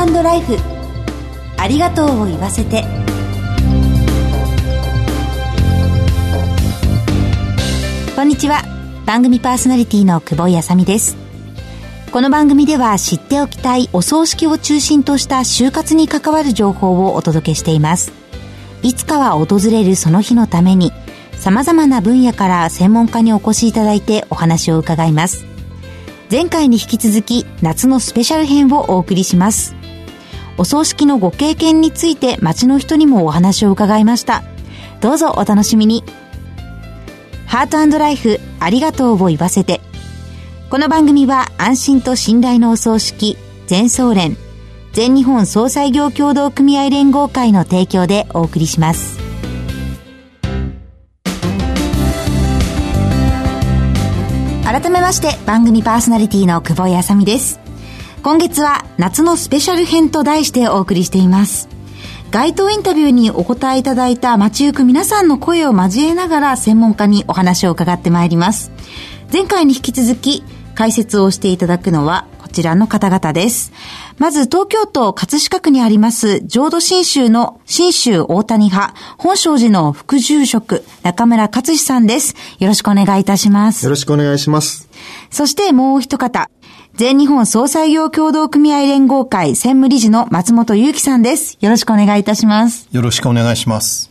ートライフ。ありがとうを言わせて。こんにちは。番組パーソナリティの久保井あさみです。この番組では知っておきたいお葬式を中心とした就活に関わる情報をお届けしています。いつかは訪れるその日のために様々な分野から専門家にお越しいただいてお話を伺います。前回に引き続き夏のスペシャル編をお送りします。お葬式のご経験について街の人にもお話を伺いました。どうぞお楽しみに。ハートライフありがとうを言わせて。この番組は安心と信頼のお葬式全総連全日本総裁業協同組合連合会の提供でお送りします。改めまして番組パーソナリティの久保井あさみです。今月は夏のスペシャル編と題してお送りしています。街頭インタビューにお答えいただいた街行く皆さんの声を交えながら専門家にお話を伺ってまいります。前回に引き続き解説をしていただくのはこちらの方々です。まず東京都葛飾区にあります浄土真宗の真宗大谷派本庄寺の副住職中村勝志さんです。よろしくお願いいたします。よろしくお願いします。そしてもう一方、全日本総裁業協同組合連合会専務理事の松本祐樹さんです。よろしくお願いいたします。よろしくお願いします。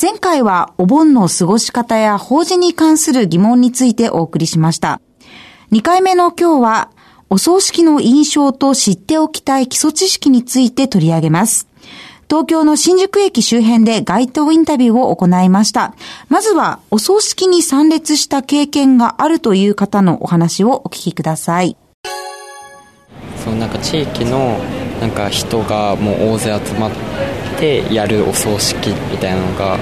前回はお盆の過ごし方や法事に関する疑問についてお送りしました。2回目の今日はお葬式の印象と知っておきたい基礎知識について取り上げます。東京の新宿駅周辺で街頭インタビューを行いました。まずは、お葬式に参列した経験があるという方のお話をお聞きください。そのなんか地域のなんか人がもう大勢集まってやるお葬式みたいなのが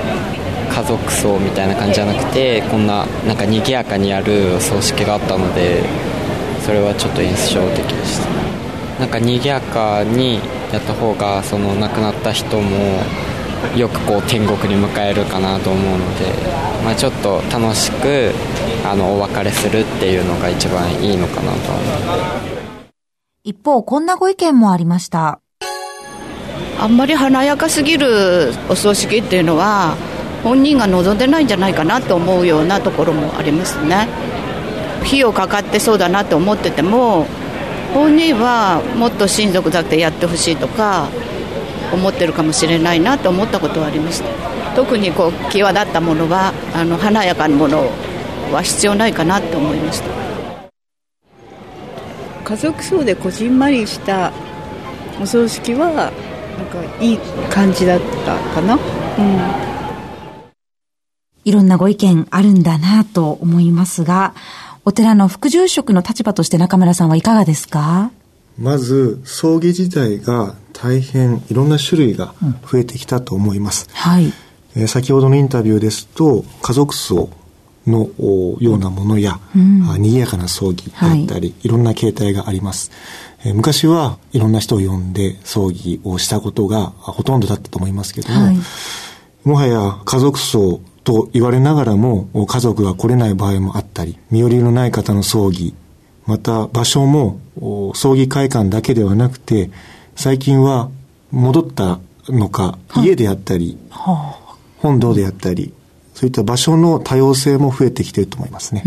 家族葬みたいな感じじゃなくてこんななんか賑やかにやるお葬式があったのでそれはちょっと印象的でした。なんか賑やかにやった方がその亡くなった人もよくこう天国に迎えるかなと思うので、まあ、ちょっと楽しくあのお別れするっていうのが一番いいのかなと思って一方こんなご意見もありました。あんまり華やかすぎるお葬式っていうのは本人が望んでないんじゃないかなと思うようなところもありますね。費用かかってそうだなと思ってても本人はもっと親族だけやってほしいとか思ってるかもしれないなと思ったことはありました。特にこう際立ったものはあの華やかなものは必要ないかなと思いました。家族葬でこじんまりしたお葬式はなんかいい感じだったかな。うん。いろんなご意見あるんだなと思いますが、お寺の副住職の立場として中村さんはいかがですか？まず、葬儀自体が大変いろんな種類が増えてきたと思います。うん、はい。えー、先ほどのインタビューですと、家族葬のようなものや、うん、賑やかな葬儀だったり、はい、いろんな形態があります。えー、昔はいろんな人を呼んで葬儀をしたことがほとんどだったと思いますけども、はい、もはや家族葬と言われながらも家族が来れない場合もあったり、身寄りのない方の葬儀、また場所も葬儀会館だけではなくて、最近は戻ったのか、家であったり、はあ、本堂であったり、そういった場所の多様性も増えてきていると思いますね。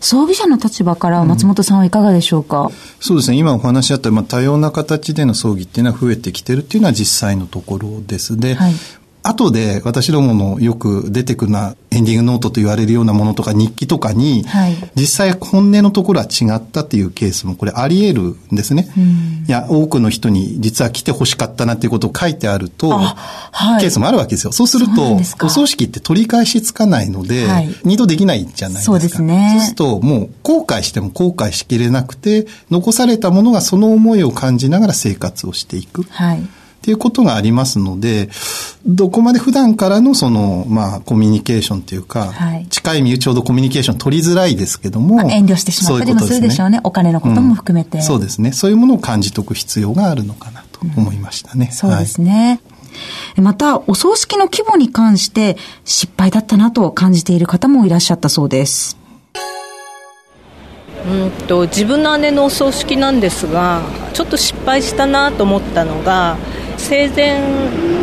葬儀者の立場から松本さんはいかがでしょうか、うん、そうですね。今お話しあった、まあ、多様な形での葬儀っていうのは増えてきてるっていうのは実際のところです。で、はい、後で私どものよく出てくるなエンディングノートと言われるようなものとか日記とかに、はい、実際本音のところは違ったっていうケースもこれあり得るんですね。いや、多くの人に実は来て欲しかったなっていうことを書いてあると、はい、ケースもあるわけですよ。そうすると、お葬式って取り返しつかないので、はい、二度できないじゃないですか。そうですね。そうすると、もう後悔しても後悔しきれなくて、残されたものがその思いを感じながら生活をしていく。はいっていうことがありますので、どこまで普段からのその、まあ、コミュニケーションというか、はい、近い身内ほどコミュニケーション取りづらいですけども、まあ、遠慮してしまったりもするでしょうね。ううねお金のことも含めて、うん、そうですね。そういうものを感じておく必要があるのかなと思いましたね。うん、そうですね。はい、また、お葬式の規模に関して失敗だったなと感じている方もいらっしゃったそうです。うんと自分の姉のお葬式なんですがちょっと失敗したなと思ったのが生前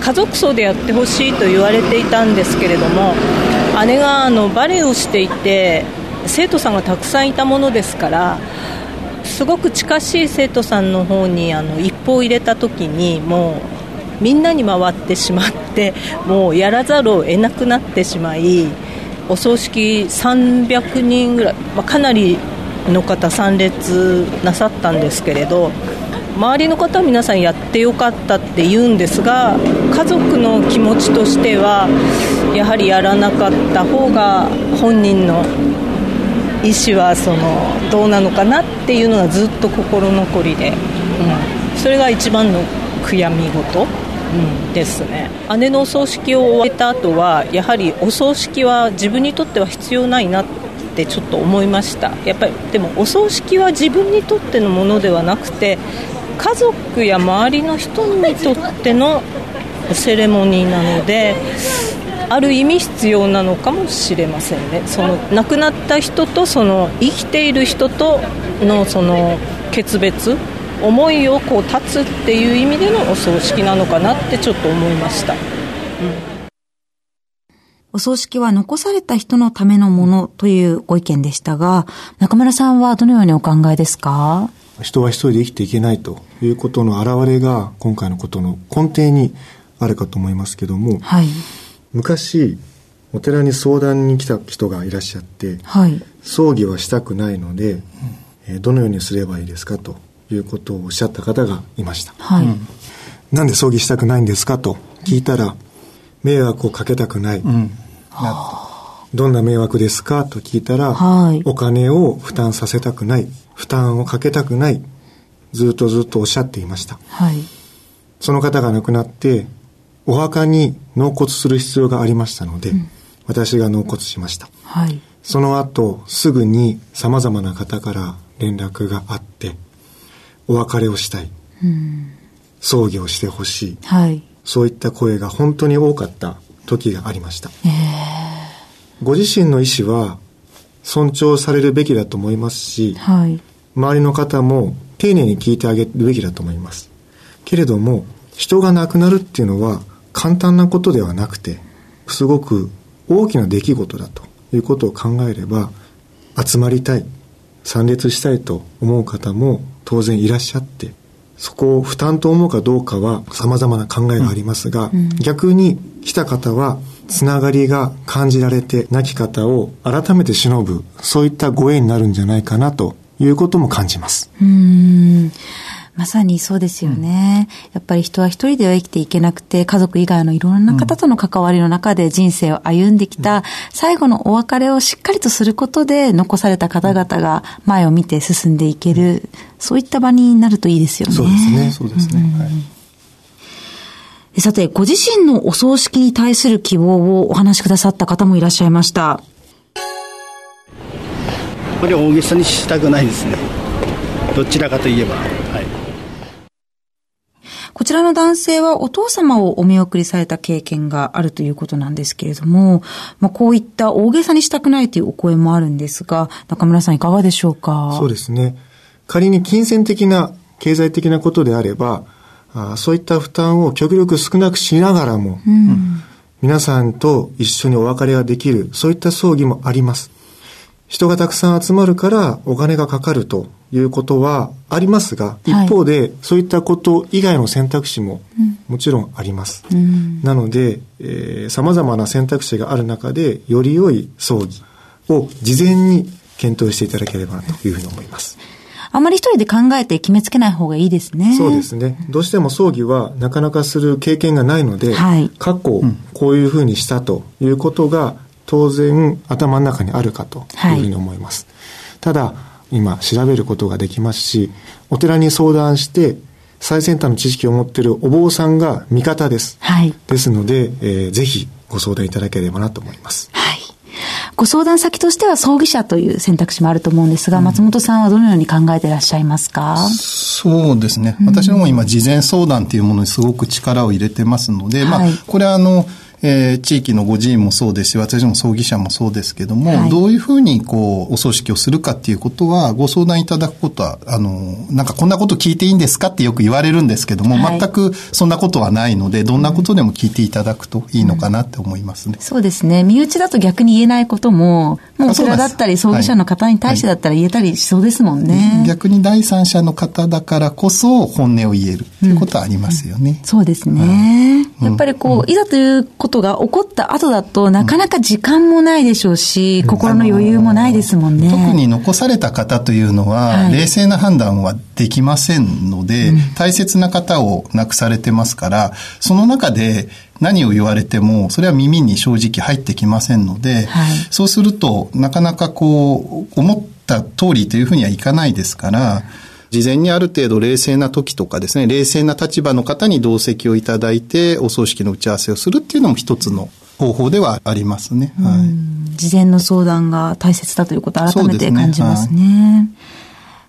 家族葬でやってほしいと言われていたんですけれども姉があのバレエをしていて生徒さんがたくさんいたものですからすごく近しい生徒さんの方にあの一報を入れた時にもうみんなに回ってしまってもうやらざるを得なくなってしまいお葬式300人ぐらい、まあ、かなりの方参列なさったんですけれど周りの方は皆さんやってよかったって言うんですが家族の気持ちとしてはやはりやらなかった方が本人の意思はそのどうなのかなっていうのがずっと心残りで、うん、それが一番の悔やみ事、うん、ですね。姉のお葬式を終えた後はやはりお葬式は自分にとっては必要ないなってちょっと思いました。やっぱりでもお葬式は自分にとってのものではなくて家族や周りの人にとってのセレモニーなのである意味必要なのかもしれませんね。その亡くなった人とその生きている人とのその決別思いをこう断つっていう意味でのお葬式なのかなってちょっと思いました、うん、お葬式は残された人のためのものというご意見でしたが中村さんはどのようにお考えですか？人は一人で生きていけないということの表れが今回のことの根底にあるかと思いますけども、はい、昔お寺に相談に来た人がいらっしゃって、はい、葬儀はしたくないので、えー、どのようにすればいいですかということをおっしゃった方がいました、はい、なんで葬儀したくないんですかと聞いたら、迷惑をかけたくない、うん、どんな迷惑ですか？と聞いたら、はい、お金を負担させたくない負担をかけたくないずっとずっとおっしゃっていました、はい、その方が亡くなってお墓に納骨する必要がありましたので、うん、私が納骨しました、はい、その後すぐにさまざまな方から連絡があってお別れをしたい、うん、葬儀をしてほしい、はい、そういった声が本当に多かった時がありました、えー、ご自身の意思は尊重されるべきだと思いますし、はい、周りの方も丁寧に聞いてあげるべきだと思います。けれども人が亡くなるっていうのは簡単なことではなくて、すごく大きな出来事だということを考えれば、集まりたい、参列したいと思う方も当然いらっしゃって、そこを負担と思うかどうかは様々な考えがありますが、うん。うん、逆に来た方はつながりが感じられて亡き方を改めて忍ぶ、そういったご縁になるんじゃないかなということも感じます。うんまさにそうですよね。うん、やっぱり人は一人では生きていけなくて、家族以外のいろんな方との関わりの中で人生を歩んできた、最後のお別れをしっかりとすることで、残された方々が前を見て進んでいける、そういった場になるといいですよね。そうですね、そうですね。はいさて、ご自身のお葬式に対する希望をお話しくださった方もいらっしゃいました。やっぱり大げさにしたくないですね。どちらかといえば。はい。こちらの男性はお父様をお見送りされた経験があるということなんですけれども、まあ、こういった大げさにしたくないというお声もあるんですが、中村さんいかがでしょうか？そうですね。仮に金銭的な、経済的なことであれば、あそういった負担を極力少なくしながらも、うん、皆さんと一緒にお別れができる、そういった葬儀もあります。人がたくさん集まるからお金がかかるということはありますが、一方で、そういったこと以外の選択肢ももちろんあります。うん、なので、えー、様々な選択肢がある中で、より良い葬儀を事前に検討していただければなというふうに思います。あまり一人で考えて決めつけない方がいいですね。そうですね。どうしても葬儀はなかなかする経験がないので、はい、過去こういうふうにしたということが当然頭の中にあるかというふうに思います。はい、ただ、今調べることができますし、お寺に相談して、最先端の知識を持っているお坊さんが味方です。はい。ですので、えー、ぜひご相談いただければなと思います。はい。ご相談先としては葬儀者という選択肢もあると思うんですが、うん、松本さんはどのように考えていらっしゃいますか？そうですね。私ども今事前相談というものにすごく力を入れてますので、はい、まあ、これはあの、えー、地域のご寺院もそうですし、私も葬儀社もそうですけども、はい、どういうふうにこう、お葬式をするかっていうことは、ご相談いただくことは、あの、なんかこんなこと聞いていいんですかってよく言われるんですけども、はい、全くそんなことはないので、どんなことでも聞いていただくといいのかなって思いますね。うん、そうですね。身内だと逆に言えないことも、もうお寺だったり葬儀社の方に対してだったら言えたりしそうですもんね。はい、逆に第三者の方だからこそ本音を言えるっていうことはありますよね。うんうん、そうですね。やっぱりこう、いざということが起こった後だと、なかなか時間もないでしょうし、心の余裕もないですもんね。特に残された方というのは、冷静な判断はできませんので、大切な方を亡くされてますから、その中で何を言われても、それは耳に正直入ってきませんので、はい、そうすると、なかなかこう、思った通りというふうにはいかないですから、事前にある程度冷静な時とかですね、冷静な立場の方に同席をいただいて、お葬式の打ち合わせをするっていうのも一つの方法ではありますね。はい、事前の相談が大切だということを改めて感じますね。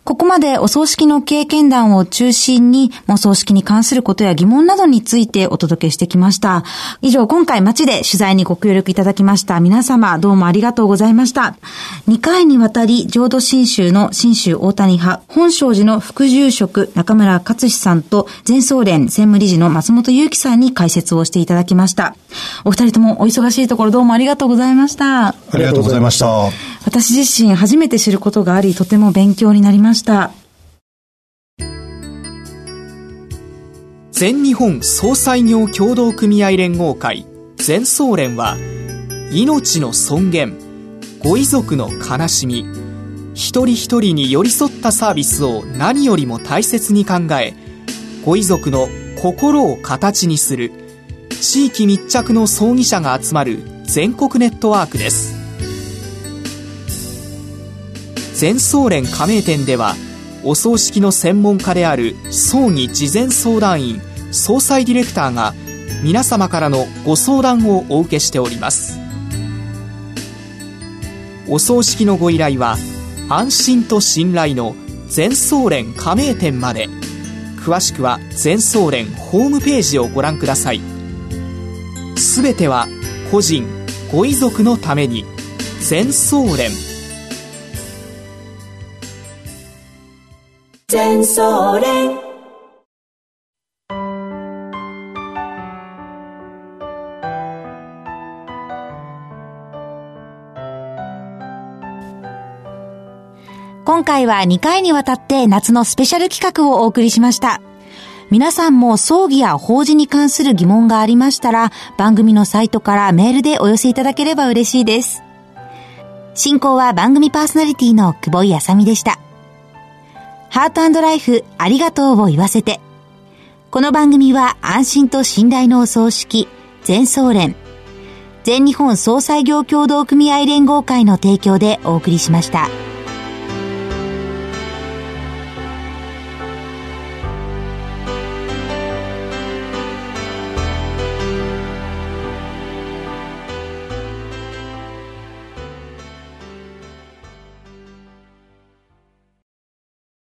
ここまでお葬式の経験談を中心に、お葬式に関することや疑問などについてお届けしてきました。以上、今回街で取材にご協力いただきました皆様、どうもありがとうございました。2回にわたり、浄土真宗の真宗大谷派、本庄寺の副住職中村勝志さんと、全総連専務理事の松本祐樹さんに解説をしていただきました。お二人ともお忙しいところどうもありがとうございました。ありがとうございました。私自身初めて知ることがあり、とても勉強になりました。全日本総裁業協同組合連合会全総連は命の尊厳ご遺族の悲しみ一人一人に寄り添ったサービスを何よりも大切に考えご遺族の心を形にする地域密着の葬儀者が集まる全国ネットワークです全総連加盟店ではお葬式の専門家である葬儀事前相談員総裁ディレクターが皆様からのご相談をお受けしております。お葬式のご依頼は安心と信頼の全総連加盟店まで。詳しくは全総連ホームページをご覧ください。すべては個人ご遺族のために全総連全総連今回は2回にわたって夏のスペシャル企画をお送りしました。皆さんも葬儀や法事に関する疑問がありましたら、番組のサイトからメールでお寄せいただければ嬉しいです。進行は番組パーソナリティの久保井あさみでした。ハートライフありがとうを言わせて。この番組は安心と信頼のお葬式、全総連、全日本総裁業協同組合連合会の提供でお送りしました。